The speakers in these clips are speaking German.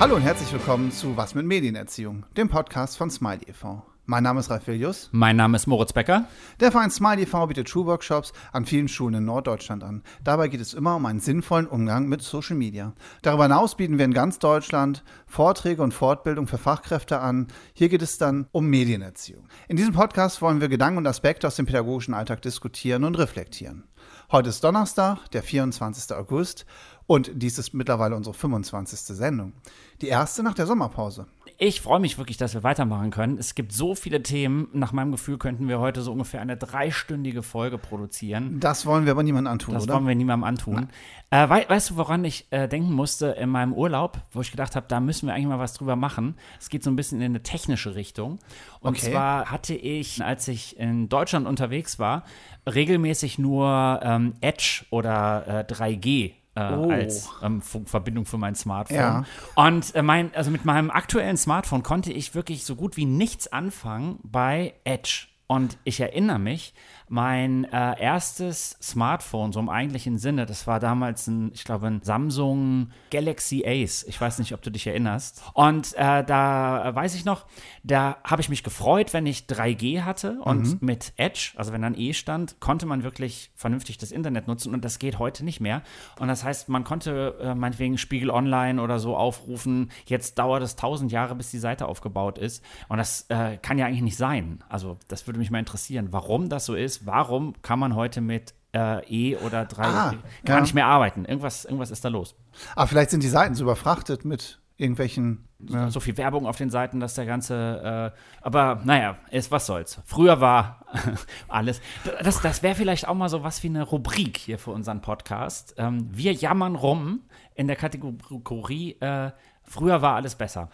Hallo und herzlich willkommen zu Was mit Medienerziehung, dem Podcast von Smiley e.V. Mein Name ist Ralf Vilius. Mein Name ist Moritz Becker. Der Verein Smiley e.V. bietet Schulworkshops an vielen Schulen in Norddeutschland an. Dabei geht es immer um einen sinnvollen Umgang mit Social Media. Darüber hinaus bieten wir in ganz Deutschland Vorträge und Fortbildung für Fachkräfte an. Hier geht es dann um Medienerziehung. In diesem Podcast wollen wir Gedanken und Aspekte aus dem pädagogischen Alltag diskutieren und reflektieren. Heute ist Donnerstag, der 24. August und dies ist mittlerweile unsere 25. Sendung. Die erste nach der Sommerpause. Ich freue mich wirklich, dass wir weitermachen können. Es gibt so viele Themen. Nach meinem Gefühl könnten wir heute so ungefähr eine dreistündige Folge produzieren. Das wollen wir aber niemandem antun, das oder? wollen wir niemandem antun. Äh, we weißt du, woran ich äh, denken musste in meinem Urlaub, wo ich gedacht habe, da müssen wir eigentlich mal was drüber machen. Es geht so ein bisschen in eine technische Richtung. Und Okay. zwar hatte ich, als ich in Deutschland unterwegs war, regelmäßig nur ähm, Edge oder äh, 3G äh, Oh. als ähm, Funkverbindung für mein Smartphone. Ja. Und äh, mein, also mit meinem aktuellen Smartphone konnte ich wirklich so gut wie nichts anfangen bei Edge. Und ich erinnere mich, mein äh, erstes Smartphone, so im eigentlichen Sinne, das war damals ein, ich glaube, ein Samsung Galaxy Ace. Ich weiß nicht, ob du dich erinnerst. Und äh, da weiß ich noch, da habe ich mich gefreut, wenn ich 3G hatte und mit Edge, also wenn dann E stand, konnte man wirklich vernünftig das Internet nutzen und das geht heute nicht mehr. Und das heißt, man konnte äh, meinetwegen Spiegel Online oder so aufrufen. Jetzt dauert es tausend Jahre, bis die Seite aufgebaut ist. Und das äh, kann ja eigentlich nicht sein. Also das würde mich mal interessieren, warum das so ist. Warum kann man heute mit äh, E oder 3 Ah, gar ja. nicht mehr arbeiten? Irgendwas, irgendwas ist da los. Aber Ah, vielleicht sind die Seiten so überfrachtet mit irgendwelchen. Ja. So viel Werbung auf den Seiten, dass der ganze. Äh, aber naja, ist, was soll's. Früher war alles. Das, das wäre vielleicht auch mal so was wie eine Rubrik hier für unseren Podcast. Ähm, wir jammern rum in der Kategorie. Äh, Früher war alles besser.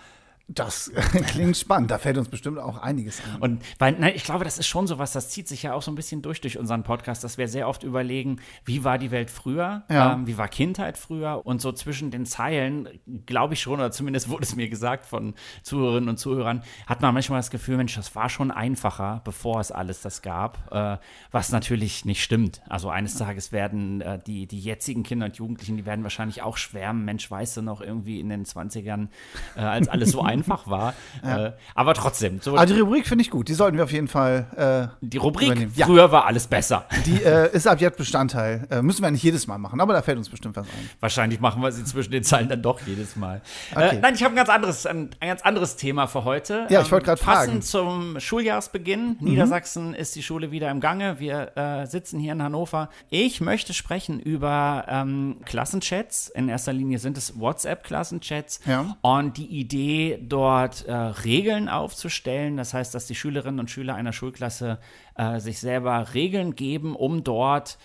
Das klingt spannend. Da fällt uns bestimmt auch einiges an. Und weil, nein, ich glaube, das ist schon so was, das zieht sich ja auch so ein bisschen durch durch unseren Podcast, dass wir sehr oft überlegen, wie war die Welt früher, Ja. ähm, wie war Kindheit früher und so zwischen den Zeilen, glaube ich schon, oder zumindest wurde es mir gesagt von Zuhörerinnen und Zuhörern, hat man manchmal das Gefühl, Mensch, das war schon einfacher, bevor es alles das gab, äh, was natürlich nicht stimmt. Also eines Tages werden äh, die, die jetzigen Kinder und Jugendlichen, die werden wahrscheinlich auch schwärmen, Mensch, weißt du noch irgendwie in den 20ern, äh, als alles so einfach war. Äh, aber trotzdem, so Aber die Rubrik finde ich gut. Die sollten wir auf jeden Fall. Äh, die Rubrik, übernehmen. Ja. früher war alles besser. die äh, ist ab jetzt Bestandteil. Äh, müssen wir nicht jedes Mal machen, aber da fällt uns bestimmt was ein. Wahrscheinlich machen wir sie zwischen den Zeilen dann doch jedes Mal. Okay. Äh, nein, ich habe ein ganz anderes, ein, ein ganz anderes Thema für heute. Ähm, Ja, ich wollte gerade fragen. Passend zum Schuljahresbeginn. Niedersachsen ist die Schule wieder im Gange. Wir äh, sitzen hier in Hannover. Ich möchte sprechen über ähm, Klassenchats. In erster Linie sind es WhatsApp-Klassenchats. Ja. Und die Idee, dort äh, Regeln aufzustellen, das heißt, dass die Schülerinnen und Schüler einer Schulklasse äh, sich selber Regeln geben, um dort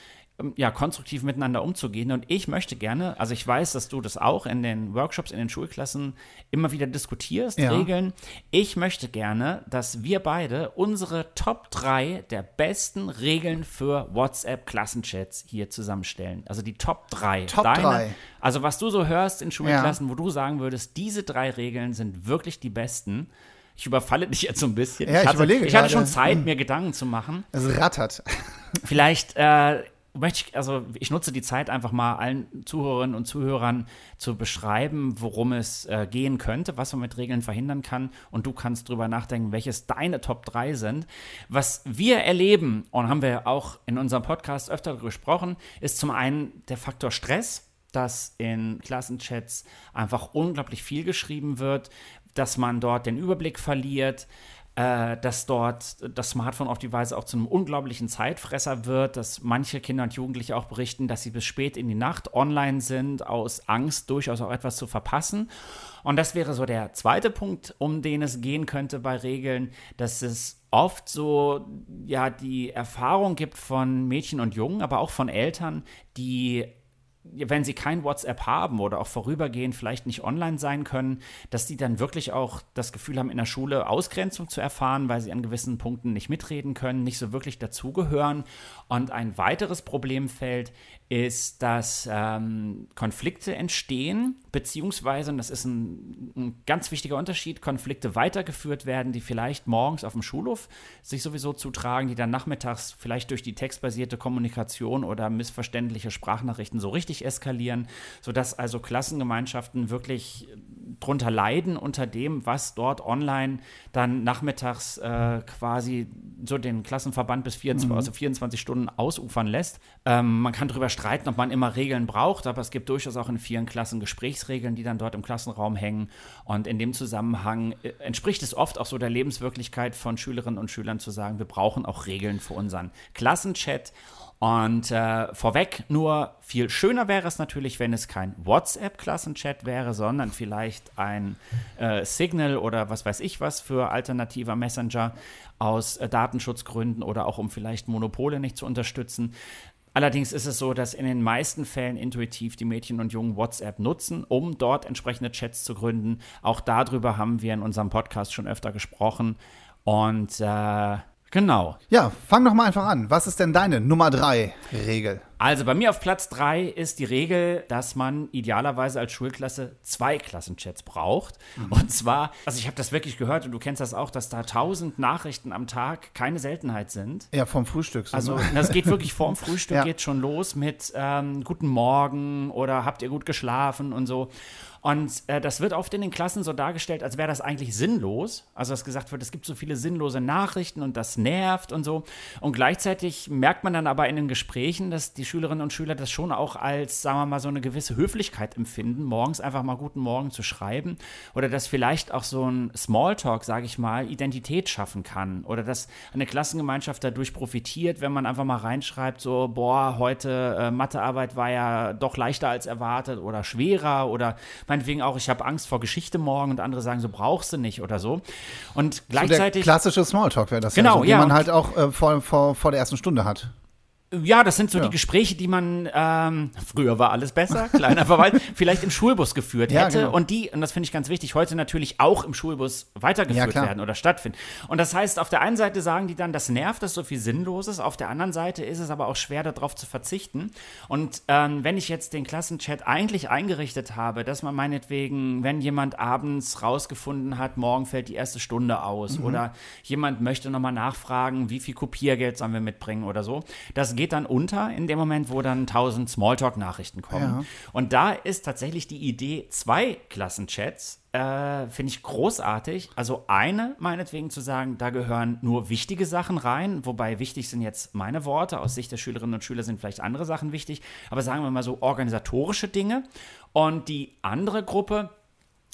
ja, konstruktiv miteinander umzugehen. Und ich möchte gerne, also ich weiß, dass du das auch in den Workshops, in den Schulklassen immer wieder diskutierst, Ja. Regeln. Ich möchte gerne, dass wir beide unsere Top 3 der besten Regeln für WhatsApp-Klassenchats hier zusammenstellen. Also die Top 3. Top drei. Also was du so hörst in Schulklassen, wo du sagen würdest, diese drei Regeln sind wirklich die besten. Ich überfalle dich jetzt so ein bisschen. Ja, ich hatte, überlege ich hatte. Hm. schon Zeit, mir Gedanken zu machen. Es rattert. Vielleicht äh, möchte ich, also ich nutze die Zeit einfach mal allen Zuhörerinnen und Zuhörern zu beschreiben, worum es äh, gehen könnte, was man mit Regeln verhindern kann. Und du kannst drüber nachdenken, welches deine Top 3 sind. Was wir erleben, und haben wir auch in unserem Podcast öfter darüber gesprochen, ist zum einen der Faktor Stress dass in Klassenchats einfach unglaublich viel geschrieben wird, dass man dort den Überblick verliert, äh, dass dort das Smartphone auf die Weise auch zu einem unglaublichen Zeitfresser wird, dass manche Kinder und Jugendliche auch berichten, dass sie bis spät in die Nacht online sind, aus Angst durchaus auch etwas zu verpassen. Und das wäre so der zweite Punkt, um den es gehen könnte bei Regeln, dass es oft so ja die Erfahrung gibt von Mädchen und Jungen, aber auch von Eltern, die wenn sie kein WhatsApp haben oder auch vorübergehend vielleicht nicht online sein können, dass die dann wirklich auch das Gefühl haben, in der Schule Ausgrenzung zu erfahren, weil sie an gewissen Punkten nicht mitreden können, nicht so wirklich dazugehören. Und ein weiteres Problemfeld ist, dass ähm, Konflikte entstehen, beziehungsweise, und das ist ein, ein, ganz wichtiger Unterschied, Konflikte weitergeführt werden, die vielleicht morgens auf dem Schulhof sich sowieso zutragen, die dann nachmittags vielleicht durch die textbasierte Kommunikation oder missverständliche Sprachnachrichten so richtig eskalieren, sodass also Klassengemeinschaften wirklich drunter leiden unter dem, was dort online dann nachmittags äh, quasi so den Klassenverband bis 24, mhm. also 24 Stunden ausufern lässt. Ähm, man kann darüber streiten, ob man immer Regeln braucht, aber es gibt durchaus auch in vielen Klassen Gesprächsregeln, die dann dort im Klassenraum hängen. Und in dem Zusammenhang äh, entspricht es oft auch so der Lebenswirklichkeit von Schülerinnen und Schülern zu sagen, wir brauchen auch Regeln für unseren Klassenchat. Und äh, vorweg nur viel schöner wäre es natürlich, wenn es kein WhatsApp-Klassenchat wäre, sondern vielleicht ein äh, Signal oder was weiß ich was für alternativer Messenger aus äh, Datenschutzgründen oder auch um vielleicht Monopole nicht zu unterstützen. Allerdings ist es so, dass in den meisten Fällen intuitiv die Mädchen und Jungen WhatsApp nutzen, um dort entsprechende Chats zu gründen. Auch darüber haben wir in unserem Podcast schon öfter gesprochen. Und äh, Genau. Ja, fang doch mal einfach an. Was ist denn deine Nummer drei Regel? Also bei mir auf Platz drei ist die Regel, dass man idealerweise als Schulklasse zwei Klassenchats braucht. Mhm. Und zwar, also ich habe das wirklich gehört und du kennst das auch, dass da tausend Nachrichten am Tag keine Seltenheit sind. Ja, vom Frühstück. So also ne? das geht wirklich vorm Frühstück ja. geht schon los mit ähm, Guten Morgen oder habt ihr gut geschlafen und so. Und äh, das wird oft in den Klassen so dargestellt, als wäre das eigentlich sinnlos. Also, dass gesagt wird, es gibt so viele sinnlose Nachrichten und das nervt und so. Und gleichzeitig merkt man dann aber in den Gesprächen, dass die Schülerinnen und Schüler das schon auch als, sagen wir mal, so eine gewisse Höflichkeit empfinden, morgens einfach mal Guten Morgen zu schreiben. Oder dass vielleicht auch so ein Smalltalk, sage ich mal, Identität schaffen kann. Oder dass eine Klassengemeinschaft dadurch profitiert, wenn man einfach mal reinschreibt, so, boah, heute äh, Mathearbeit war ja doch leichter als erwartet oder schwerer oder meinetwegen auch, ich habe Angst vor Geschichte morgen und andere sagen, so brauchst du nicht oder so. Und gleichzeitig. So der klassische Smalltalk wäre das genau, ja, so, den ja. man halt auch äh, vor, vor, vor der ersten Stunde hat. Ja, das sind so ja. die Gespräche, die man ähm, früher war alles besser, kleiner Verwalt, vielleicht im Schulbus geführt hätte ja, genau. und die, und das finde ich ganz wichtig, heute natürlich auch im Schulbus weitergeführt ja, werden oder stattfinden. Und das heißt, auf der einen Seite sagen die dann, das nervt, das ist so viel Sinnloses, auf der anderen Seite ist es aber auch schwer, darauf zu verzichten. Und ähm, wenn ich jetzt den Klassenchat eigentlich eingerichtet habe, dass man meinetwegen, wenn jemand abends rausgefunden hat, morgen fällt die erste Stunde aus mhm. oder jemand möchte nochmal nachfragen, wie viel Kopiergeld sollen wir mitbringen oder so, das geht dann unter in dem Moment, wo dann tausend Smalltalk-Nachrichten kommen. Ja. Und da ist tatsächlich die Idee, zwei Klassenchats äh, finde ich großartig. Also eine, meinetwegen zu sagen, da gehören nur wichtige Sachen rein, wobei wichtig sind jetzt meine Worte, aus Sicht der Schülerinnen und Schüler sind vielleicht andere Sachen wichtig, aber sagen wir mal so organisatorische Dinge. Und die andere Gruppe,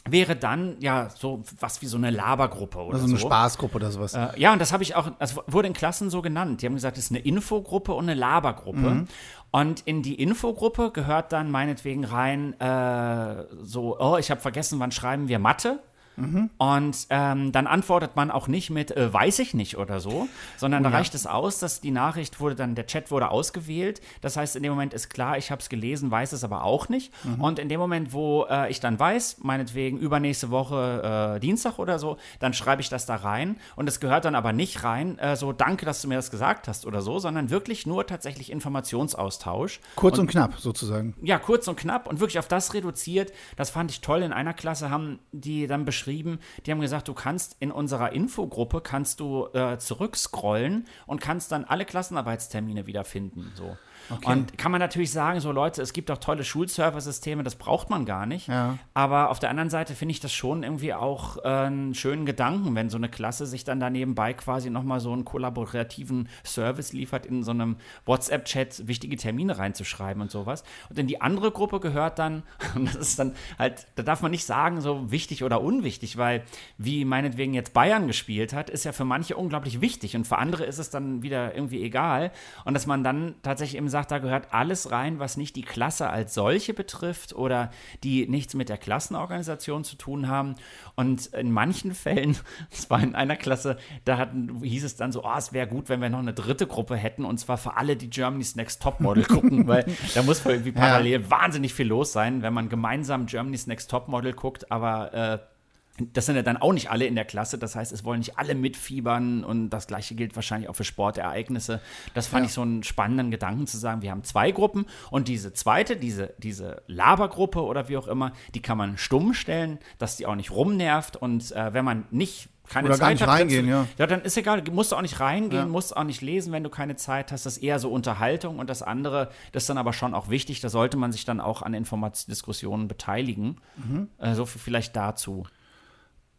wäre dann ja so was wie so eine Labergruppe oder also eine so. Spaßgruppe oder sowas. Äh, ja, und das habe ich auch, das wurde in Klassen so genannt. Die haben gesagt, es ist eine Infogruppe und eine Labergruppe. Mhm. Und in die Infogruppe gehört dann meinetwegen rein äh, so, oh, ich habe vergessen, wann schreiben wir Mathe. Mhm. Und ähm, dann antwortet man auch nicht mit äh, weiß ich nicht oder so, sondern oh, da reicht es aus, dass die Nachricht wurde dann, der Chat wurde ausgewählt. Das heißt, in dem Moment ist klar, ich habe es gelesen, weiß es aber auch nicht. Mhm. Und in dem Moment, wo äh, ich dann weiß, meinetwegen übernächste Woche äh, Dienstag oder so, dann schreibe ich das da rein. Und es gehört dann aber nicht rein, äh, so danke, dass du mir das gesagt hast oder so, sondern wirklich nur tatsächlich Informationsaustausch. Kurz und, und knapp sozusagen. Ja, kurz und knapp und wirklich auf das reduziert. Das fand ich toll. In einer Klasse haben die dann beschrieben, geschrieben, die haben gesagt, du kannst in unserer Infogruppe kannst du äh, zurückscrollen und kannst dann alle Klassenarbeitstermine wiederfinden. So. Okay. Und kann man natürlich sagen, so Leute, es gibt auch tolle Schulserver-Systeme, das braucht man gar nicht. Ja. Aber auf der anderen Seite finde ich das schon irgendwie auch äh, einen schönen Gedanken, wenn so eine Klasse sich dann da nebenbei quasi nochmal so einen kollaborativen Service liefert, in so einem WhatsApp-Chat wichtige Termine reinzuschreiben und sowas. Und in die andere Gruppe gehört dann, und das ist dann halt, da darf man nicht sagen, so wichtig oder unwichtig wichtig, weil wie meinetwegen jetzt Bayern gespielt hat, ist ja für manche unglaublich wichtig und für andere ist es dann wieder irgendwie egal. Und dass man dann tatsächlich eben sagt, da gehört alles rein, was nicht die Klasse als solche betrifft oder die nichts mit der Klassenorganisation zu tun haben. Und in manchen Fällen, es war in einer Klasse, da hatten, hieß es dann so, oh, es wäre gut, wenn wir noch eine dritte Gruppe hätten und zwar für alle, die Germany's Next Topmodel gucken, weil da muss irgendwie parallel ja. wahnsinnig viel los sein, wenn man gemeinsam Germany's Next Topmodel guckt, aber äh, das sind ja dann auch nicht alle in der Klasse. Das heißt, es wollen nicht alle mitfiebern und das gleiche gilt wahrscheinlich auch für Sportereignisse. Das fand ja. ich so einen spannenden Gedanken zu sagen, wir haben zwei Gruppen und diese zweite, diese, diese Labergruppe oder wie auch immer, die kann man stumm stellen, dass die auch nicht rumnervt und äh, wenn man nicht keine Oder Zeit gar nicht reingehen, ja. Ja, dann ist egal, musst du auch nicht reingehen, ja. musst auch nicht lesen, wenn du keine Zeit hast. Das ist eher so Unterhaltung und das andere, das ist dann aber schon auch wichtig, da sollte man sich dann auch an Informationsdiskussionen beteiligen. Mhm. So viel vielleicht dazu.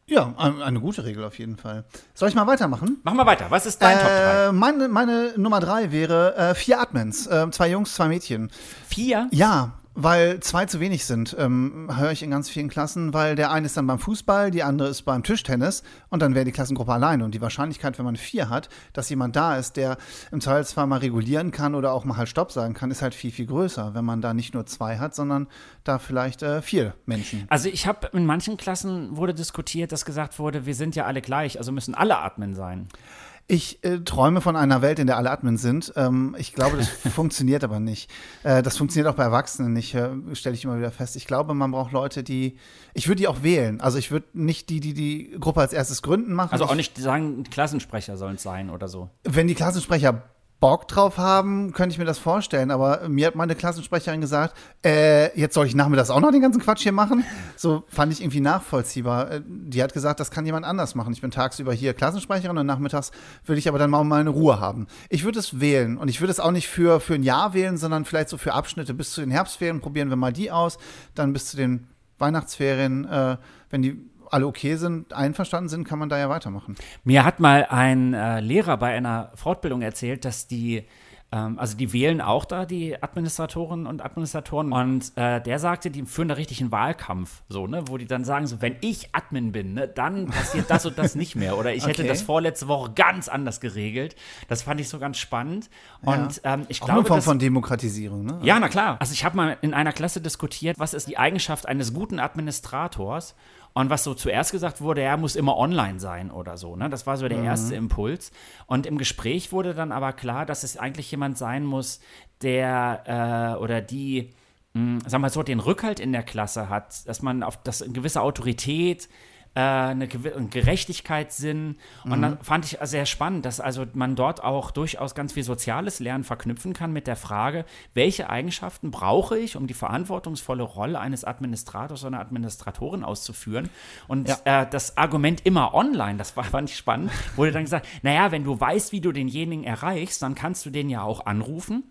Ja, eine gute Regel auf jeden Fall. Soll ich mal weitermachen? Mach mal weiter. Was ist dein äh, Top 3? Meine, meine Nummer 3 wäre äh, vier Admins. Äh, zwei Jungs, zwei Mädchen. Vier? Ja, weil zwei zu wenig sind, ähm, höre ich in ganz vielen Klassen, weil der eine ist dann beim Fußball, die andere ist beim Tischtennis und dann wäre die Klassengruppe alleine. Und die Wahrscheinlichkeit, wenn man vier hat, dass jemand da ist, der im Zweifelsfall mal regulieren kann oder auch mal halt Stopp sagen kann, ist halt viel, viel größer, wenn man da nicht nur zwei hat, sondern da vielleicht äh, vier Menschen. Also ich habe in manchen Klassen wurde diskutiert, dass gesagt wurde, wir sind ja alle gleich, also müssen alle Admin sein. Ich äh, träume von einer Welt, in der alle Admin sind. Ähm, ich glaube, das funktioniert aber nicht. Äh, das funktioniert auch bei Erwachsenen nicht, äh, stelle ich immer wieder fest. Ich glaube, man braucht Leute, die. Ich würde die auch wählen. Also ich würde nicht die, die die Gruppe als erstes gründen machen. Also auch nicht sagen, Klassensprecher sollen es sein oder so. Wenn die Klassensprecher Bock drauf haben, könnte ich mir das vorstellen. Aber mir hat meine Klassensprecherin gesagt, äh, jetzt soll ich nachmittags auch noch den ganzen Quatsch hier machen. So fand ich irgendwie nachvollziehbar. Äh, die hat gesagt, das kann jemand anders machen. Ich bin tagsüber hier Klassensprecherin und nachmittags würde ich aber dann mal meine Ruhe haben. Ich würde es wählen und ich würde es auch nicht für, für ein Jahr wählen, sondern vielleicht so für Abschnitte bis zu den Herbstferien. Probieren wir mal die aus. Dann bis zu den Weihnachtsferien, äh, wenn die alle okay sind, einverstanden sind, kann man da ja weitermachen. Mir hat mal ein äh, Lehrer bei einer Fortbildung erzählt, dass die ähm, also die wählen auch da die Administratorinnen und Administratoren und äh, der sagte, die führen da richtig einen Wahlkampf, so, ne, wo die dann sagen, so, wenn ich Admin bin, ne, dann passiert das und das nicht mehr. Oder ich okay. hätte das vorletzte Woche ganz anders geregelt. Das fand ich so ganz spannend. Und ja. ähm, ich auch glaube. Eine Form von Demokratisierung, ne? Ja, na klar. Also ich habe mal in einer Klasse diskutiert, was ist die Eigenschaft eines guten Administrators? Und was so zuerst gesagt wurde, er muss immer online sein oder so. Ne? Das war so der mhm. erste Impuls. Und im Gespräch wurde dann aber klar, dass es eigentlich jemand sein muss, der äh, oder die, mh, hm, sagen wir mal so, den Rückhalt in der Klasse hat, dass man auf das eine gewisse Autorität äh, eine einen Gerechtigkeitssinn. Und mhm. dann fand ich sehr spannend, dass also man dort auch durchaus ganz viel soziales Lernen verknüpfen kann mit der Frage, welche Eigenschaften brauche ich, um die verantwortungsvolle Rolle eines Administrators oder einer Administratorin auszuführen. Und ja. äh, das Argument immer online, das war, fand ich spannend, wurde dann gesagt, naja, wenn du weißt, wie du denjenigen erreichst, dann kannst du den ja auch anrufen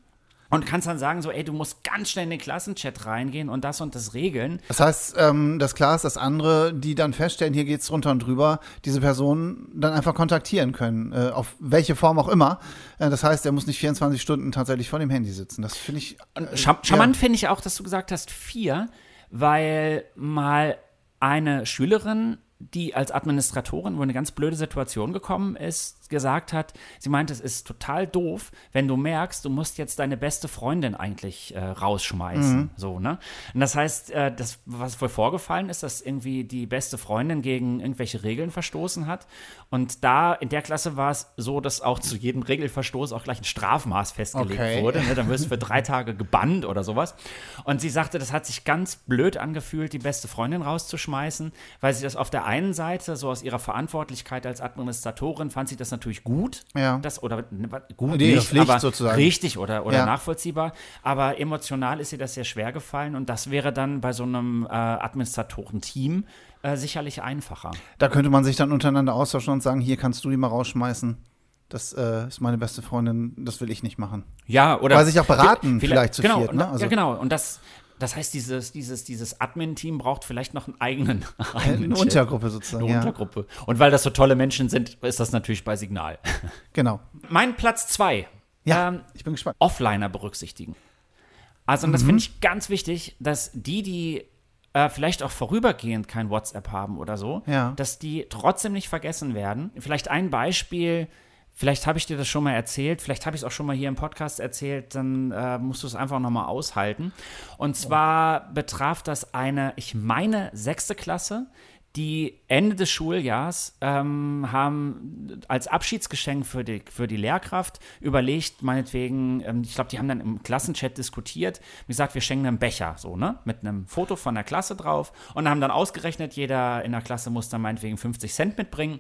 und kannst dann sagen, so, ey, du musst ganz schnell in den Klassenchat reingehen und das und das regeln. Das heißt, ähm, das klar ist, dass andere, die dann feststellen, hier geht es drunter und drüber, diese Person dann einfach kontaktieren können, äh, auf welche Form auch immer. Äh, das heißt, er muss nicht 24 Stunden tatsächlich vor dem Handy sitzen. Das finde ich. Äh, charmant ja. finde ich auch, dass du gesagt hast, vier, weil mal eine Schülerin die als Administratorin, wo eine ganz blöde Situation gekommen ist, gesagt hat, sie meinte, es ist total doof, wenn du merkst, du musst jetzt deine beste Freundin eigentlich äh, rausschmeißen. Mhm. So, ne? Und das heißt, äh, das, was wohl vorgefallen ist, dass irgendwie die beste Freundin gegen irgendwelche Regeln verstoßen hat. Und da in der Klasse war es so, dass auch zu jedem Regelverstoß auch gleich ein Strafmaß festgelegt okay. wurde. Ne? Dann wirst du für drei Tage gebannt oder sowas. Und sie sagte, das hat sich ganz blöd angefühlt, die beste Freundin rauszuschmeißen, weil sie das auf der einen Seite, so aus ihrer Verantwortlichkeit als Administratorin, fand sie das natürlich gut. Ja. Das, oder gut nee, nicht, Pflicht, aber sozusagen. richtig oder, oder ja. nachvollziehbar. Aber emotional ist ihr das sehr schwer gefallen und das wäre dann bei so einem äh, Administratorenteam äh, sicherlich einfacher. Da könnte man sich dann untereinander austauschen und sagen, hier kannst du die mal rausschmeißen. Das äh, ist meine beste Freundin, das will ich nicht machen. Ja, oder. Weil sich auch beraten, vielleicht, vielleicht zu genau, viert, ne? also. Ja, genau. Und das, das heißt, dieses, dieses, dieses Admin-Team braucht vielleicht noch einen eigenen. Admin eine Untergruppe sozusagen. Eine ja. Untergruppe. Und weil das so tolle Menschen sind, ist das natürlich bei Signal. Genau. Mein Platz zwei. Ja, ähm, ich bin gespannt. Offliner berücksichtigen. Also, und das mhm. finde ich ganz wichtig, dass die, die äh, vielleicht auch vorübergehend kein WhatsApp haben oder so, Ja. dass die trotzdem nicht vergessen werden. Vielleicht ein Beispiel, vielleicht habe ich dir das schon mal erzählt, vielleicht habe ich es auch schon mal hier im Podcast erzählt, dann äh, musst du es einfach nochmal aushalten. Und zwar betraf das eine, ich meine, sechste Klasse, die Ende des Schuljahrs ähm, haben als Abschiedsgeschenk für die, für die Lehrkraft überlegt, meinetwegen, ähm, ich glaube, die haben dann im Klassenchat diskutiert, wie gesagt, wir schenken einen Becher, so, ne, mit einem Foto von der Klasse drauf und haben dann ausgerechnet, jeder in der Klasse muss dann meinetwegen 50 Cent mitbringen.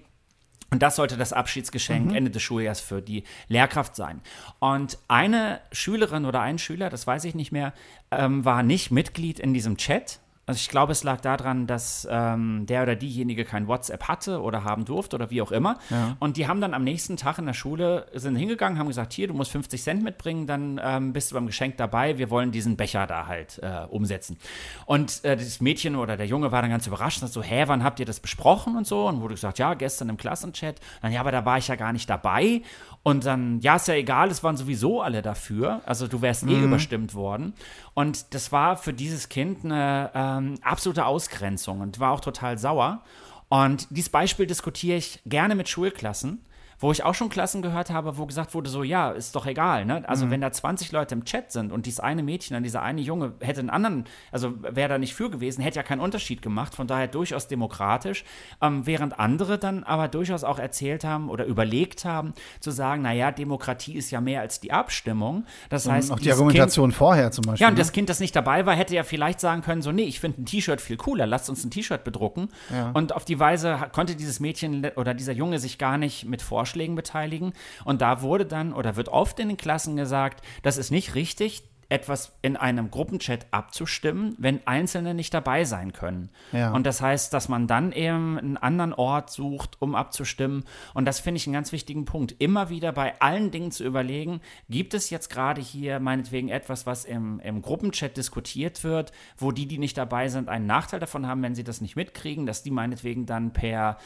Und das sollte das Abschiedsgeschenk Ende des Schuljahres für die Lehrkraft sein. Und eine Schülerin oder ein Schüler, das weiß ich nicht mehr, ähm, war nicht Mitglied in diesem Chat. Also ich glaube, es lag daran, dass ähm, der oder diejenige kein WhatsApp hatte oder haben durfte oder wie auch immer. Und die haben dann am nächsten Tag in der Schule, sind hingegangen, haben gesagt, hier, du musst 50 Cent mitbringen, dann ähm, bist du beim Geschenk dabei, wir wollen diesen Becher da halt äh, umsetzen. Und äh, das Mädchen oder der Junge war dann ganz überrascht und so, hä, wann habt ihr das besprochen und so? Und wurde gesagt, ja, gestern im Klassenchat. Dann, ja, aber da war ich ja gar nicht dabei. Und dann, ja, ist ja egal, es waren sowieso alle dafür. Also du wärst eh überstimmt worden. Und das war für dieses Kind eine ähm, absolute Ausgrenzung und war auch total sauer. Und dieses Beispiel diskutiere ich gerne mit Schulklassen, wo ich auch schon Klassen gehört habe, wo gesagt wurde, so, ja, ist doch egal. Ne? Also wenn da 20 Leute im Chat sind und dieses eine Mädchen, dieser eine Junge hätte einen anderen, also wäre da nicht für gewesen, hätte ja keinen Unterschied gemacht, von daher durchaus demokratisch, ähm, während andere dann aber durchaus auch erzählt haben oder überlegt haben, zu sagen, naja, Demokratie ist ja mehr als die Abstimmung. Das heißt, auch die Argumentation vorher zum Beispiel. ja, und ne? das Kind, das nicht dabei war, hätte ja vielleicht sagen können, so, nee, ich finde ein T-Shirt viel cooler, lasst uns ein T-Shirt bedrucken. Ja. Und auf die Weise konnte dieses Mädchen oder dieser Junge sich gar nicht mit Vorschlägen beteiligen. Und da wurde dann oder wird oft in den Klassen gesagt, das ist nicht richtig, etwas in einem Gruppenchat abzustimmen, wenn Einzelne nicht dabei sein können. Ja. Und das heißt, dass man dann eben einen anderen Ort sucht, um abzustimmen. Und das finde ich einen ganz wichtigen Punkt. Immer wieder bei allen Dingen zu überlegen, gibt es jetzt gerade hier meinetwegen etwas, was im, im Gruppenchat diskutiert wird, wo die, die nicht dabei sind, einen Nachteil davon haben, wenn sie das nicht mitkriegen, dass die meinetwegen dann per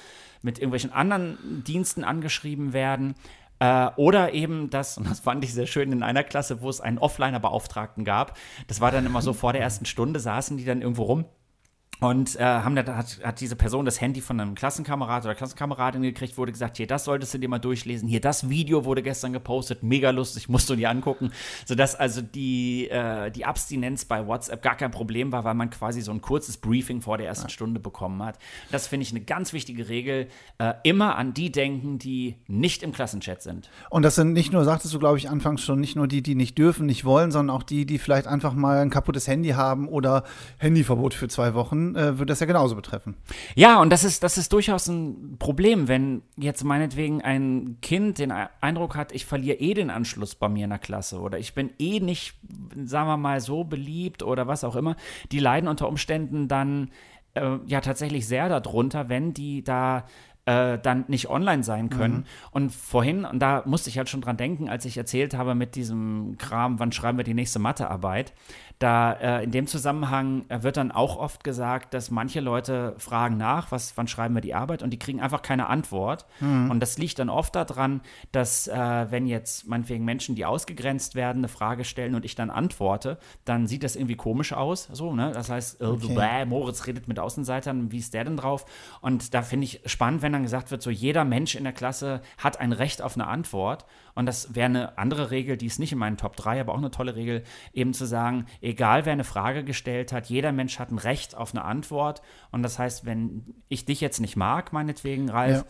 mit irgendwelchen anderen Diensten angeschrieben werden. Äh, oder eben das, und das fand ich sehr schön in einer Klasse, wo es einen Offliner-Beauftragten gab. Das war dann immer so vor der ersten Stunde, saßen die dann irgendwo rum und äh, haben da, hat, hat diese Person das Handy von einem Klassenkamerad oder Klassenkameradin gekriegt, wurde gesagt, hier, das solltest du dir mal durchlesen. Hier, das Video wurde gestern gepostet, mega lustig, musst du dir angucken. Sodass also die, äh, die Abstinenz bei WhatsApp gar kein Problem war, weil man quasi so ein kurzes Briefing vor der ersten Stunde bekommen hat. Das finde ich eine ganz wichtige Regel. Äh, immer an die denken, die nicht im Klassenchat sind. Und das sind nicht nur, sagtest du, glaube ich, anfangs schon, nicht nur die, die nicht dürfen, nicht wollen, sondern auch die, die vielleicht einfach mal ein kaputtes Handy haben oder Handyverbot für zwei Wochen, äh, würde das ja genauso betreffen. Ja, und das ist, das ist durchaus ein Problem, wenn jetzt meinetwegen ein Kind den E- Eindruck hat, ich verliere eh den Anschluss bei mir in der Klasse oder ich bin eh nicht, sagen wir mal, so beliebt oder was auch immer. Die leiden unter Umständen dann äh, ja tatsächlich sehr darunter, wenn die da äh, dann nicht online sein können. Und vorhin, und da musste ich halt schon dran denken, als ich erzählt habe mit diesem Kram, wann schreiben wir die nächste Mathearbeit, da äh, in dem Zusammenhang äh, wird dann auch oft gesagt, dass manche Leute fragen nach, was, wann schreiben wir die Arbeit und die kriegen einfach keine Antwort. Und das liegt dann oft daran, dass äh, wenn jetzt meinetwegen Menschen, die ausgegrenzt werden, eine Frage stellen und ich dann antworte, dann sieht das irgendwie komisch aus. So, ne? Das heißt, äh, Okay. bäh, Moritz redet mit Außenseitern, wie ist der denn drauf? Und da finde ich spannend, wenn dann gesagt wird, so jeder Mensch in der Klasse hat ein Recht auf eine Antwort. Und das wäre eine andere Regel, die ist nicht in meinen Top 3, aber auch eine tolle Regel, eben zu sagen, egal wer eine Frage gestellt hat, jeder Mensch hat ein Recht auf eine Antwort. Und das heißt, wenn ich dich jetzt nicht mag, meinetwegen, Ralf, Ja.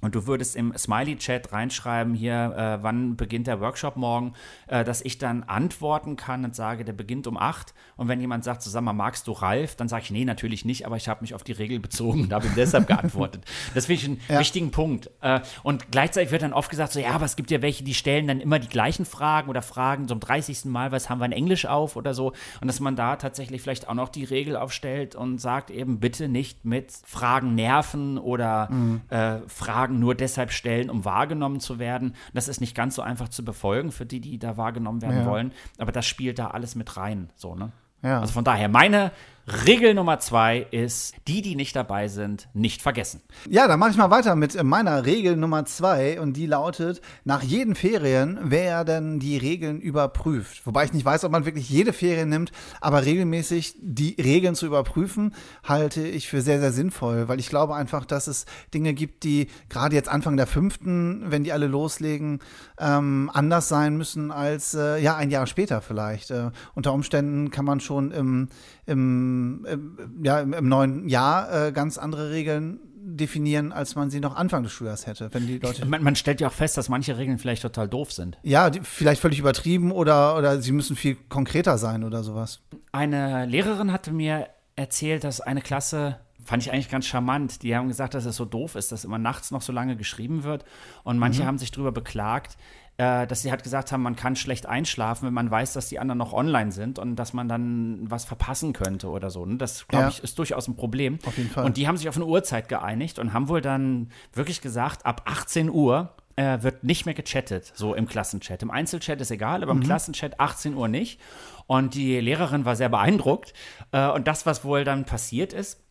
Und du würdest im Smiley-Chat reinschreiben, hier, äh, wann beginnt der Workshop morgen, äh, dass ich dann antworten kann und sage, der beginnt um 8. Und wenn jemand sagt, sag mal, magst du Ralf? Dann sage ich, nee, natürlich nicht, aber ich habe mich auf die Regel bezogen und habe ihm deshalb geantwortet. Das finde ich einen Ja. wichtigen Punkt. Äh, und gleichzeitig wird dann oft gesagt, so, ja, aber es gibt ja welche, die stellen dann immer die gleichen Fragen oder Fragen zum 30. Mal, was haben wir in Englisch auf oder so. Und dass man da tatsächlich vielleicht auch noch die Regel aufstellt und sagt eben, bitte nicht mit Fragen nerven oder äh, Fragen nur deshalb stellen, um wahrgenommen zu werden. Das ist nicht ganz so einfach zu befolgen für die, die da wahrgenommen werden Ja. wollen. Aber das spielt da alles mit rein. So, ne? Ja. Also von daher, meine Regel Nummer zwei ist, die, die nicht dabei sind, nicht vergessen. Ja, dann mache ich mal weiter mit meiner Regel Nummer zwei und die lautet, nach jeden Ferien werden die Regeln überprüft. Wobei ich nicht weiß, ob man wirklich jede Ferien nimmt, aber regelmäßig die Regeln zu überprüfen, halte ich für sehr, sehr sinnvoll, weil ich glaube einfach, dass es Dinge gibt, die gerade jetzt Anfang der fünften, wenn die alle loslegen, ähm, anders sein müssen als äh, ja ein Jahr später vielleicht. Äh, unter Umständen kann man schon im, im im, ja, im, neuen Jahr äh, ganz andere Regeln definieren, als man sie noch Anfang des Schuljahres hätte. Wenn die Leute man, man, stellt ja auch fest, dass manche Regeln vielleicht total doof sind. Ja, die, vielleicht völlig übertrieben oder, oder sie müssen viel konkreter sein oder sowas. Eine Lehrerin hatte mir erzählt, dass eine Klasse fand ich eigentlich ganz charmant. Die haben gesagt, dass es so doof ist, dass immer nachts noch so lange geschrieben wird. Und manche mhm. haben sich darüber beklagt, äh, dass sie halt gesagt haben, man kann schlecht einschlafen, wenn man weiß, dass die anderen noch online sind und dass man dann was verpassen könnte oder so. Ne? Das, glaube ja. ich, ist durchaus ein Problem. Auf jeden Fall. Und die haben sich auf eine Uhrzeit geeinigt und haben wohl dann wirklich gesagt, ab 18 Uhr äh, wird nicht mehr gechattet, so im Klassenchat. Im Einzelchat ist egal, aber im mhm. Klassenchat 18 Uhr nicht. Und die Lehrerin war sehr beeindruckt. Äh, und das, was wohl dann passiert ist,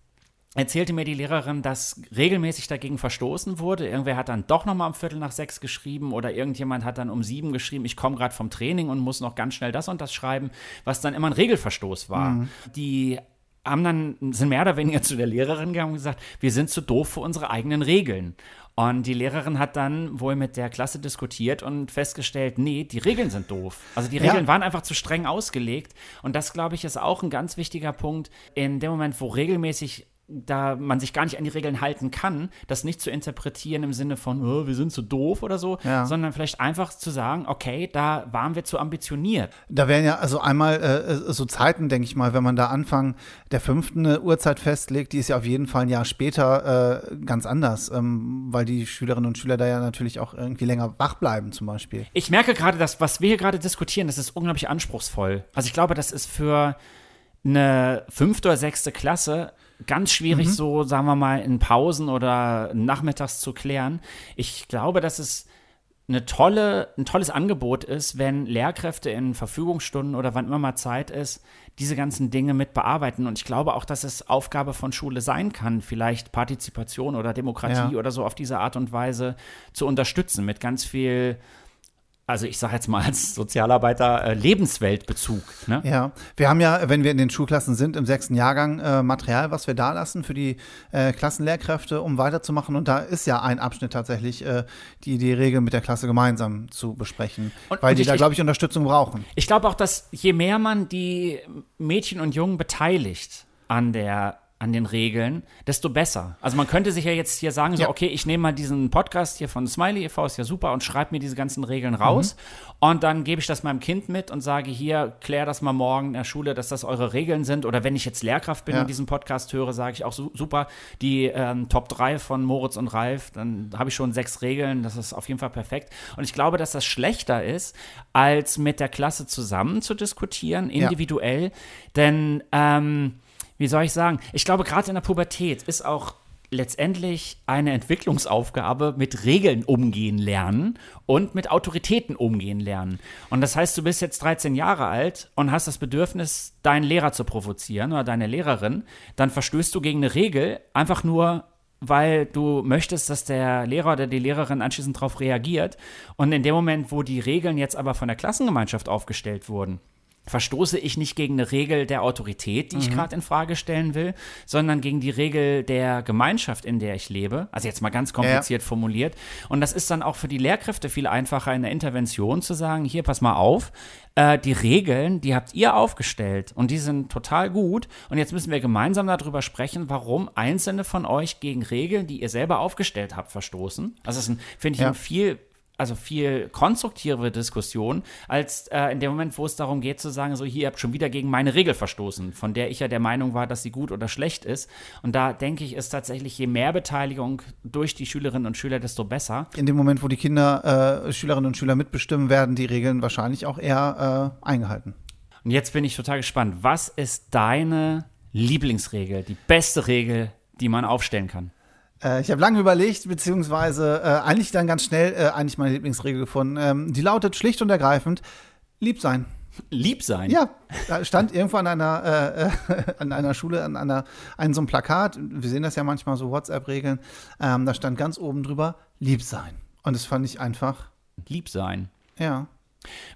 erzählte mir die Lehrerin, dass regelmäßig dagegen verstoßen wurde. Irgendwer hat dann doch noch mal um Viertel nach sechs geschrieben oder irgendjemand hat dann um sieben geschrieben, ich komme gerade vom Training und muss noch ganz schnell das und das schreiben, was dann immer ein Regelverstoß war. Mhm. Die haben dann, sind mehr oder weniger zu der Lehrerin gegangen und gesagt, wir sind zu doof für unsere eigenen Regeln. Und die Lehrerin hat dann wohl mit der Klasse diskutiert und festgestellt, nee, die Regeln sind doof. Also die Regeln ja. waren einfach zu streng ausgelegt. Und das, glaube ich, ist auch ein ganz wichtiger Punkt. In dem Moment, wo regelmäßig da man sich gar nicht an die Regeln halten kann, das nicht zu interpretieren im Sinne von, oh, wir sind zu doof oder so, ja. sondern vielleicht einfach zu sagen, okay, da waren wir zu ambitioniert. Da wären ja also einmal äh, so Zeiten, denke ich mal, wenn man da Anfang der fünften Uhrzeit festlegt, die ist ja auf jeden Fall ein Jahr später äh, ganz anders, ähm, weil die Schülerinnen und Schüler da ja natürlich auch irgendwie länger wach bleiben zum Beispiel. Ich merke gerade, dass was wir hier gerade diskutieren, das ist unglaublich anspruchsvoll. Also ich glaube, das ist für eine fünfte oder sechste Klasse ganz schwierig, mhm. so, sagen wir mal, in Pausen oder nachmittags zu klären. Ich glaube, dass es eine tolle, ein tolles Angebot ist, wenn Lehrkräfte in Verfügungsstunden oder wann immer mal Zeit ist, diese ganzen Dinge mit bearbeiten. Und ich glaube auch, dass es Aufgabe von Schule sein kann, vielleicht Partizipation oder Demokratie ja. oder so auf diese Art und Weise zu unterstützen, mit ganz viel also ich sage jetzt mal als Sozialarbeiter, äh, Lebensweltbezug. Ne? Ja, wir haben ja, wenn wir in den Schulklassen sind, im sechsten Jahrgang äh, Material, was wir da lassen für die äh, Klassenlehrkräfte, um weiterzumachen. Und da ist ja ein Abschnitt tatsächlich, äh, die die Regeln mit der Klasse gemeinsam zu besprechen, und, weil und die ich, da, glaube ich, Unterstützung brauchen. Ich glaube auch, dass je mehr man die Mädchen und Jungen beteiligt an der an den Regeln, desto besser. Also man könnte sich ja jetzt hier sagen, so, ja. okay, ich nehme mal diesen Podcast hier von Smiley e.V., ist ja super, und schreibe mir diese ganzen Regeln raus. Mhm. Und dann gebe ich das meinem Kind mit und sage, hier, klär das mal morgen in der Schule, dass das eure Regeln sind. Oder wenn ich jetzt Lehrkraft bin ja. und diesen Podcast höre, sage ich auch, super, die ähm, Top 3 von Moritz und Ralf, dann habe ich schon sechs Regeln, das ist auf jeden Fall perfekt. Und ich glaube, dass das schlechter ist, als mit der Klasse zusammen zu diskutieren, individuell. Ja. Denn ähm, wie soll ich sagen, ich glaube, gerade in der Pubertät ist auch letztendlich eine Entwicklungsaufgabe mit Regeln umgehen lernen und mit Autoritäten umgehen lernen. Und das heißt, du bist jetzt 13 Jahre alt und hast das Bedürfnis, deinen Lehrer zu provozieren oder deine Lehrerin, dann verstößt du gegen eine Regel einfach nur weil du möchtest, dass der Lehrer oder die Lehrerin anschließend darauf reagiert. Und in dem Moment, wo die Regeln jetzt aber von der Klassengemeinschaft aufgestellt wurden, verstoße ich nicht gegen eine Regel der Autorität, die ich mhm. gerade in Frage stellen will, sondern gegen die Regel der Gemeinschaft, in der ich lebe. Also jetzt mal ganz kompliziert ja. formuliert. Und das ist dann auch für die Lehrkräfte viel einfacher in der Intervention zu sagen, hier, pass mal auf, äh, die Regeln, die habt ihr aufgestellt und die sind total gut. Und jetzt müssen wir gemeinsam darüber sprechen, warum einzelne von euch gegen Regeln, die ihr selber aufgestellt habt, verstoßen. Also das ist, finde ich, ja. ein viel also viel konstruktivere Diskussion, als äh, in dem Moment, wo es darum geht zu sagen, so hier, ihr habt schon wieder gegen meine Regel verstoßen, von der ich ja der Meinung war, dass sie gut oder schlecht ist. Und da denke ich, ist tatsächlich, je mehr Beteiligung durch die Schülerinnen und Schüler, desto besser. In dem Moment, wo die Kinder, äh, Schülerinnen und Schüler mitbestimmen, werden die Regeln wahrscheinlich auch eher äh, eingehalten. Und jetzt bin ich total gespannt. Was ist deine Lieblingsregel, die beste Regel, die man aufstellen kann? Äh, ich habe lange überlegt, beziehungsweise äh, eigentlich dann ganz schnell äh, eigentlich meine Lieblingsregel gefunden. Ähm, die lautet schlicht und ergreifend: Lieb sein. Lieb sein. Ja, da stand irgendwo an einer, äh, an einer Schule, an einer, an so einem Plakat, wir sehen das ja manchmal so WhatsApp-Regeln, ähm, da stand ganz oben drüber, lieb sein. Und das fand ich einfach, Lieb sein. ja.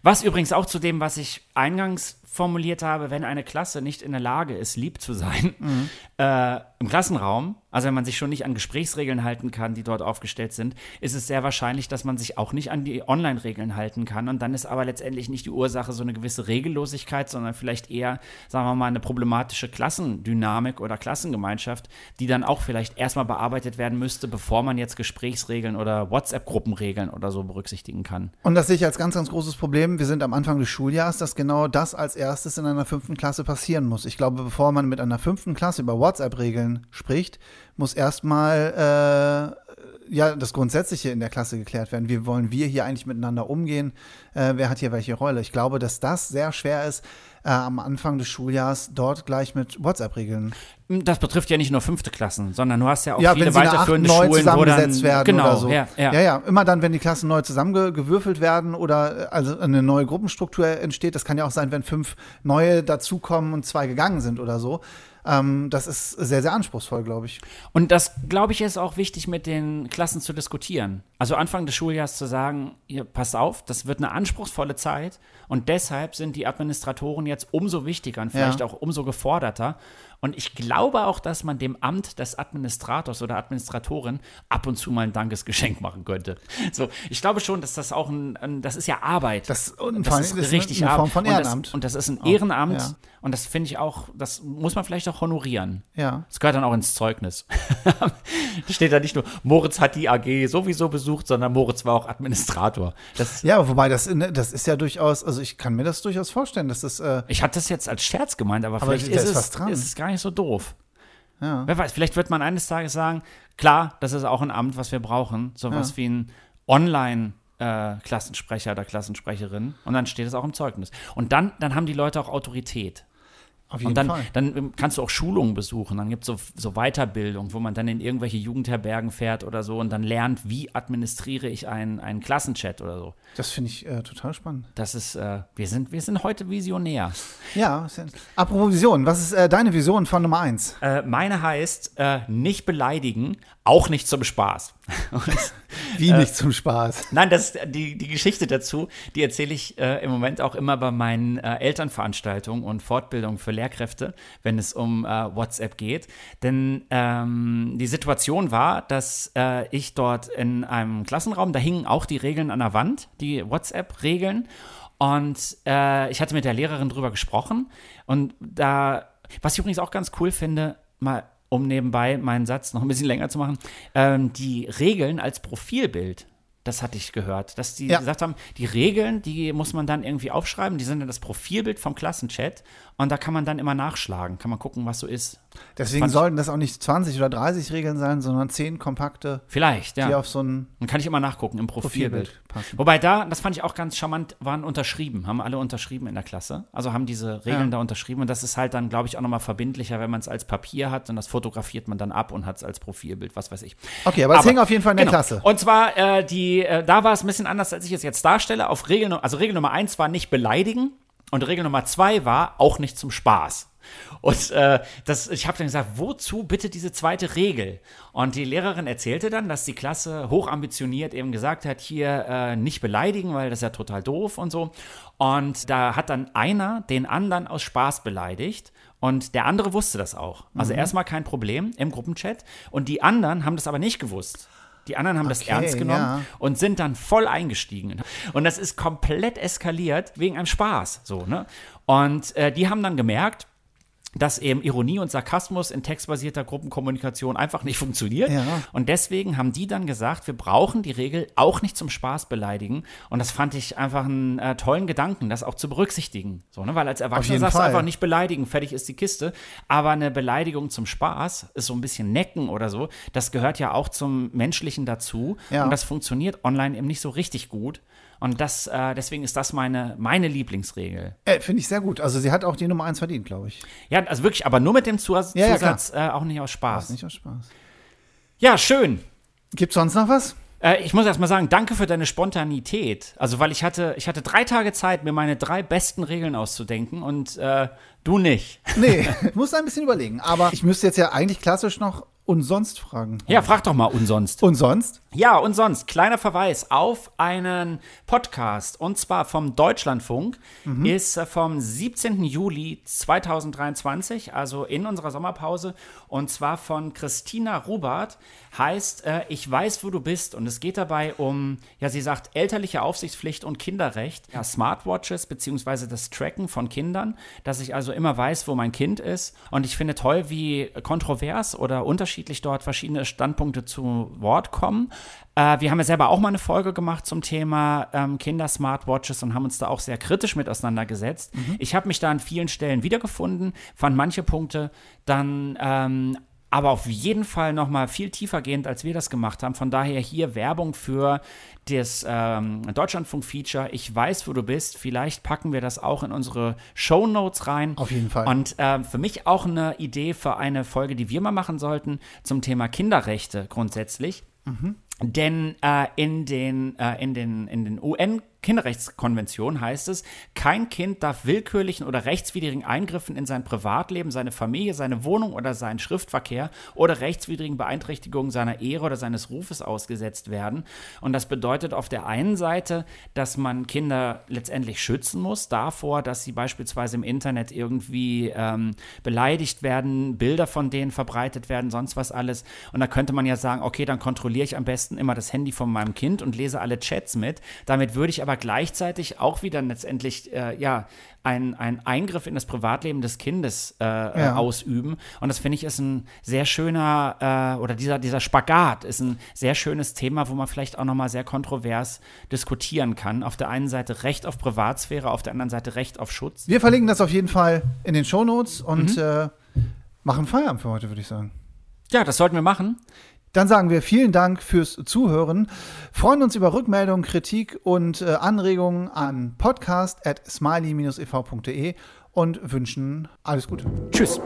Was übrigens auch zu dem, was ich eingangs formuliert habe, wenn eine Klasse nicht in der Lage ist, lieb zu sein, äh, im Klassenraum, also wenn man sich schon nicht an Gesprächsregeln halten kann, die dort aufgestellt sind, ist es sehr wahrscheinlich, dass man sich auch nicht an die Online-Regeln halten kann. Und dann ist aber letztendlich nicht die Ursache so eine gewisse Regellosigkeit, sondern vielleicht eher, sagen wir mal, eine problematische Klassendynamik oder Klassengemeinschaft, die dann auch vielleicht erstmal bearbeitet werden müsste, bevor man jetzt Gesprächsregeln oder WhatsApp-Gruppenregeln oder so berücksichtigen kann. Und das sehe ich als ganz, ganz großes Problem. Wir sind am Anfang des Schuljahres, dass genau das als erstes in einer fünften Klasse passieren muss. Ich glaube, bevor man mit einer fünften Klasse über WhatsApp-Regeln spricht, muss erstmal äh, ja das Grundsätzliche in der Klasse geklärt werden. Wie wollen wir hier eigentlich miteinander umgehen? Äh, wer hat hier welche Rolle? Ich glaube, dass das sehr schwer ist, äh, am Anfang des Schuljahres dort gleich mit WhatsApp-Regeln. Das betrifft ja nicht nur fünfte Klassen, sondern du hast ja auch Ja, viele weiterführende neu Schulen, wo dann, zusammengesetzt werden genau, oder so. Ja, ja. ja, ja. Immer dann, wenn die Klassen neu zusammengewürfelt werden oder äh, also eine neue Gruppenstruktur entsteht. Das kann ja auch sein, wenn fünf neue dazukommen und zwei gegangen sind oder so. Ähm, das ist sehr, sehr anspruchsvoll, glaube ich. Und das, glaube ich, ist auch wichtig, mit den Klassen zu diskutieren. Also Anfang des Schuljahres zu sagen, ihr passt auf, das wird eine anspruchsvolle Zeit und deshalb sind die Administratoren jetzt umso wichtiger und vielleicht Ja. auch umso geforderter. Und ich glaube auch, dass man dem Amt des Administrators oder Administratorin ab und zu mal ein Dankesgeschenk machen könnte. So, ich glaube schon, dass das auch ein, ein das ist ja Arbeit. Das, und Das ist richtig eine Form Arbeit. von Und Ehrenamt. das, und das ist ein Ehrenamt. ja. Und das finde ich auch, das muss man vielleicht auch honorieren. ja. Das gehört dann auch ins Zeugnis. da steht da nicht nur, Moritz hat die AG sowieso besucht, sondern Moritz war auch Administrator. Das, Ja, wobei das, ne, das ist ja durchaus, also ich kann mir das durchaus vorstellen, dass das, äh, ich hatte das jetzt als Scherz gemeint, aber, Aber vielleicht ist, ist es, dran. ist es gar nicht so doof. ja. Wer weiß, vielleicht wird man eines Tages sagen, klar, das ist auch ein Amt, was wir brauchen. Sowas Ja. wie ein Online- äh, Klassensprecher oder Klassensprecherin und dann steht es auch im Zeugnis. Und dann, dann haben die Leute auch Autorität. Auf jeden Und dann, Fall. dann kannst du auch Schulungen besuchen. Dann gibt es so, so Weiterbildung, wo man dann in irgendwelche Jugendherbergen fährt oder so und dann lernt, wie administriere ich einen, einen Klassenchat oder so. Das finde ich äh, total spannend. Das ist, äh, wir, sind, wir sind heute visionär. Ja, apropos Vision, was ist äh, deine Vision von Nummer eins? Äh, meine heißt, äh, nicht beleidigen, auch nicht zum Spaß. Und, Wie nicht zum Spaß. nein, das, die, die Geschichte dazu, die erzähle ich äh, im Moment auch immer bei meinen äh, Elternveranstaltungen und Fortbildungen für Lehrkräfte, wenn es um äh, WhatsApp geht. Denn ähm, die Situation war, dass äh, ich dort in einem Klassenraum, da hingen auch die Regeln an der Wand, die WhatsApp-Regeln. Und äh, ich hatte mit der Lehrerin drüber gesprochen. Und da, was ich übrigens auch ganz cool finde, mal um nebenbei meinen Satz noch ein bisschen länger zu machen, ähm, die Regeln als Profilbild. Das hatte ich gehört, dass die Ja. gesagt haben, die Regeln, die muss man dann irgendwie aufschreiben, die sind dann das Profilbild vom Klassenchat und da kann man dann immer nachschlagen, kann man gucken, was so ist. Deswegen fand sollten das auch nicht 20 oder 30 Regeln sein, sondern 10 kompakte, Vielleicht, die ja. auf so ein Dann kann ich immer nachgucken im Profilbild. Profilbild passen. Wobei da, das fand ich auch ganz charmant, waren unterschrieben, haben alle unterschrieben in der Klasse. Also haben diese Regeln Ja. da unterschrieben und das ist halt dann, glaube ich, auch nochmal verbindlicher, wenn man es als Papier hat und das fotografiert man dann ab und hat es als Profilbild, was weiß ich. Okay, aber es hing auf jeden Fall in der genau. Klasse. Und zwar, äh, die, äh, da war es ein bisschen anders, als ich es jetzt darstelle. Auf Regel, also Regel Nummer eins war nicht beleidigen und Regel Nummer zwei war auch nicht zum Spaß. Und äh, das, ich habe dann gesagt, wozu bitte diese zweite Regel? Und die Lehrerin erzählte dann, dass die Klasse hochambitioniert eben gesagt hat, hier äh, nicht beleidigen, weil das ist ja total doof und so. Und da hat dann einer den anderen aus Spaß beleidigt. Und der andere wusste das auch. Also Mhm. erstmal kein Problem im Gruppenchat. Und die anderen haben das aber nicht gewusst. Die anderen haben das Okay, ernst genommen ja. und sind dann voll eingestiegen. Und das ist komplett eskaliert wegen einem Spaß. So, ne? Und äh, die haben dann gemerkt, dass eben Ironie und Sarkasmus in textbasierter Gruppenkommunikation einfach nicht funktioniert. Ja. Und deswegen haben die dann gesagt, wir brauchen die Regel auch nicht zum Spaß beleidigen. Und das fand ich einfach einen äh, tollen Gedanken, das auch zu berücksichtigen. So, ne? Weil als Erwachsener sagst du einfach nicht beleidigen, fertig ist die Kiste. Aber eine Beleidigung zum Spaß ist so ein bisschen necken oder so. Das gehört ja auch zum Menschlichen dazu. Ja. Und das funktioniert online eben nicht so richtig gut. Und das, äh, deswegen ist das meine, meine Lieblingsregel. Äh, Finde ich sehr gut. Also sie hat auch die Nummer eins verdient, glaube ich. Ja, also wirklich, aber nur mit dem Zusatz, Ja, ja, Zusatz äh, auch nicht aus Spaß. Nicht aus Spaß. Ja, schön. Gibt sonst noch was? Äh, ich muss erst mal sagen, danke für deine Spontanität. Also, weil ich hatte, ich hatte drei Tage Zeit, mir meine drei besten Regeln auszudenken und äh, du nicht. Nee, ich muss ein bisschen überlegen. Aber ich müsste jetzt ja eigentlich klassisch noch und sonst fragen. Ja, frag doch mal und sonst. Und sonst? Ja, und sonst, kleiner Verweis auf einen Podcast und zwar vom Deutschlandfunk, mhm. ist äh, vom 17. Juli 2023, also in unserer Sommerpause, und zwar von Christina Rubart, heißt äh, Ich weiß, wo du bist. Und es geht dabei um, ja, sie sagt, elterliche Aufsichtspflicht und Kinderrecht, ja, Smartwatches beziehungsweise das Tracken von Kindern, dass ich also immer weiß, wo mein Kind ist. Und ich finde toll, wie kontrovers oder unterschiedlich dort verschiedene Standpunkte zu Wort kommen. Äh, wir haben ja selber auch mal eine Folge gemacht zum Thema ähm, Kinder-Smartwatches und haben uns da auch sehr kritisch mit auseinandergesetzt. Mhm. Ich habe mich da an vielen Stellen wiedergefunden, fand manche Punkte dann ähm, aber auf jeden Fall noch mal viel tiefer gehend, als wir das gemacht haben. Von daher hier Werbung für das ähm, Deutschlandfunk-Feature. Ich weiß, wo du bist. Vielleicht packen wir das auch in unsere Show Notes rein. Auf jeden Fall. Und äh, für mich auch eine Idee für eine Folge, die wir mal machen sollten zum Thema Kinderrechte grundsätzlich. Mhm. Denn äh, in den, äh, in den, in den UN Kinderrechtskonvention heißt es, kein Kind darf willkürlichen oder rechtswidrigen Eingriffen in sein Privatleben, seine Familie, seine Wohnung oder seinen Schriftverkehr oder rechtswidrigen Beeinträchtigungen seiner Ehre oder seines Rufes ausgesetzt werden. Und das bedeutet auf der einen Seite, dass man Kinder letztendlich schützen muss davor, dass sie beispielsweise im Internet irgendwie ähm, beleidigt werden, Bilder von denen verbreitet werden, sonst was alles. Und da könnte man ja sagen, okay, dann kontrolliere ich am besten immer das Handy von meinem Kind und lese alle Chats mit. Damit würde ich aber gleichzeitig auch wieder letztendlich äh, ja ein, ein Eingriff in das Privatleben des Kindes äh, äh, ja. ausüben. Und das finde ich ist ein sehr schöner, äh, oder dieser, dieser Spagat ist ein sehr schönes Thema, wo man vielleicht auch nochmal sehr kontrovers diskutieren kann. Auf der einen Seite Recht auf Privatsphäre, auf der anderen Seite Recht auf Schutz. Wir verlinken das auf jeden Fall in den Shownotes und mhm. Äh, machen Feierabend für heute, würde ich sagen. Ja, das sollten wir machen. Dann sagen wir vielen Dank fürs Zuhören. Freuen uns über Rückmeldungen, Kritik und äh, Anregungen an podcast at smiley-ev.de und wünschen alles Gute. Tschüss.